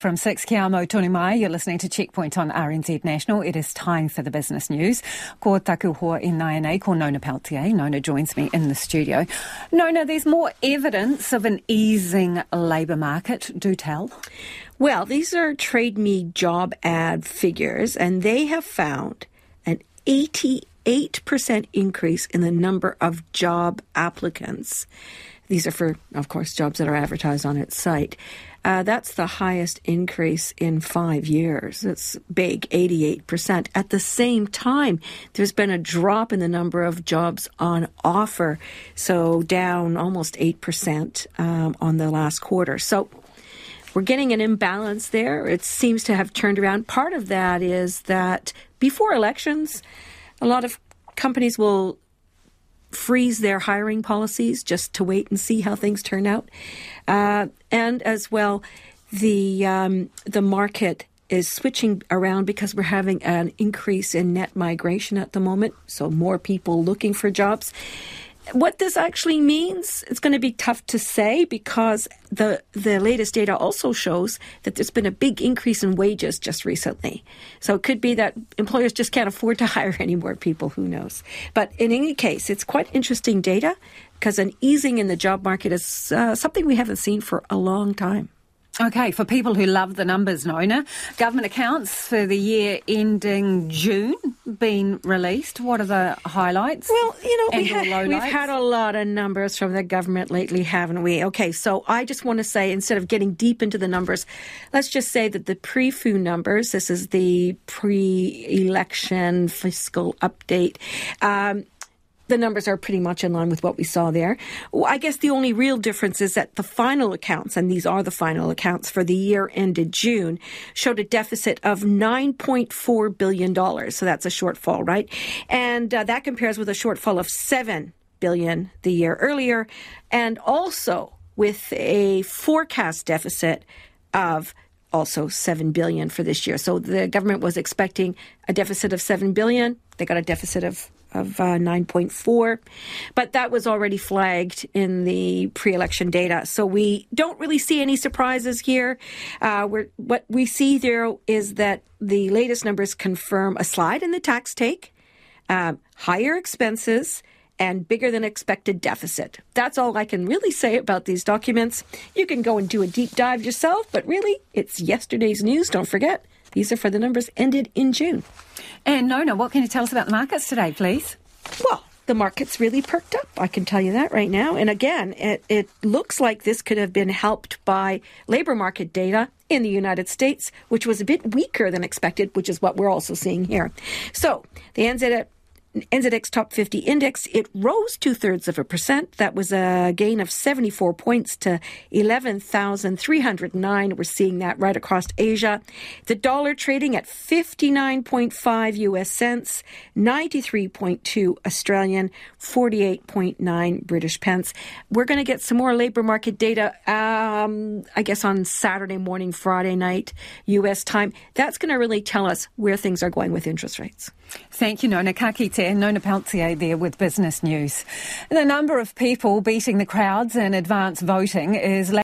From 6 Kiamo Tony Mai, you're listening to Checkpoint on RNZ National. It is time for the business news. Ko taku hoa i Naianei, ko Nona Peltier. Nona joins me in the studio. Nona, there's more evidence of an easing labour market. Do tell. Well, these are Trade Me job ad figures, and they have found an 88% increase in the number of job applicants. These are for, of course, jobs that are advertised on its site. Uh, that's the highest increase in five years. It's big, 88%. At the same time, there's been a drop in the number of jobs on offer, so down almost 8% um, on the last quarter. So we're getting an imbalance there. It seems to have turned around. Part of that is that before elections, a lot of companies will freeze their hiring policies just to wait and see how things turn out. Uh, and as well, the um, the market is switching around because we're having an increase in net migration at the moment. So more people looking for jobs. What this actually means, it's going to be tough to say because the the latest data also shows that there's been a big increase in wages just recently. So it could be that employers just can't afford to hire any more people. Who knows? But in any case, it's quite interesting data because an easing in the job market is uh, something we haven't seen for a long time. Okay, for people who love the numbers, Nona, government accounts for the year ending June been released. What are the highlights? Well, you know, we had, we've had a lot of numbers from the government lately, haven't we? Okay, so I just want to say, instead of getting deep into the numbers, let's just say that the PREFU numbers, this is the pre-election fiscal update, um, the numbers are pretty much in line with what we saw there. I guess the only real difference is that the final accounts, and these are the final accounts for the year ended June, showed a deficit of $9.4 billion. So that's a shortfall, right? And uh, that compares with a shortfall of 7 billion the year earlier, and also with a forecast deficit of also 7 billion for this year. So the government was expecting a deficit of 7 billion. They got a deficit of of uh, 9.4, but that was already flagged in the pre-election data. So we don't really see any surprises here. Uh, what we see there is that the latest numbers confirm a slide in the tax take, uh, higher expenses, and bigger than expected deficit. That's all I can really say about these documents. You can go and do a deep dive yourself, but really, it's yesterday's news. Don't forget, these are for the numbers ended in June. And Nona, what can you tell us about the markets today, please? Well, the market's really perked up. I can tell you that right now. And again, it, it looks like this could have been helped by labor market data in the United States, which was a bit weaker than expected, which is what we're also seeing here. So the NZ NZX Top 50 Index, it rose two thirds of a percent. That was a gain of 74 points to 11,309. We're seeing that right across Asia. The dollar trading at 59.5 US cents, 93.2 Australian, 48.9 British pence. We're going to get some more labor market data, um, I guess, on Saturday morning, Friday night, US time. That's going to really tell us where things are going with interest rates. Thank you, Nona Kakite. Nona Peltier there with Business News. The number of people beating the crowds in advance voting is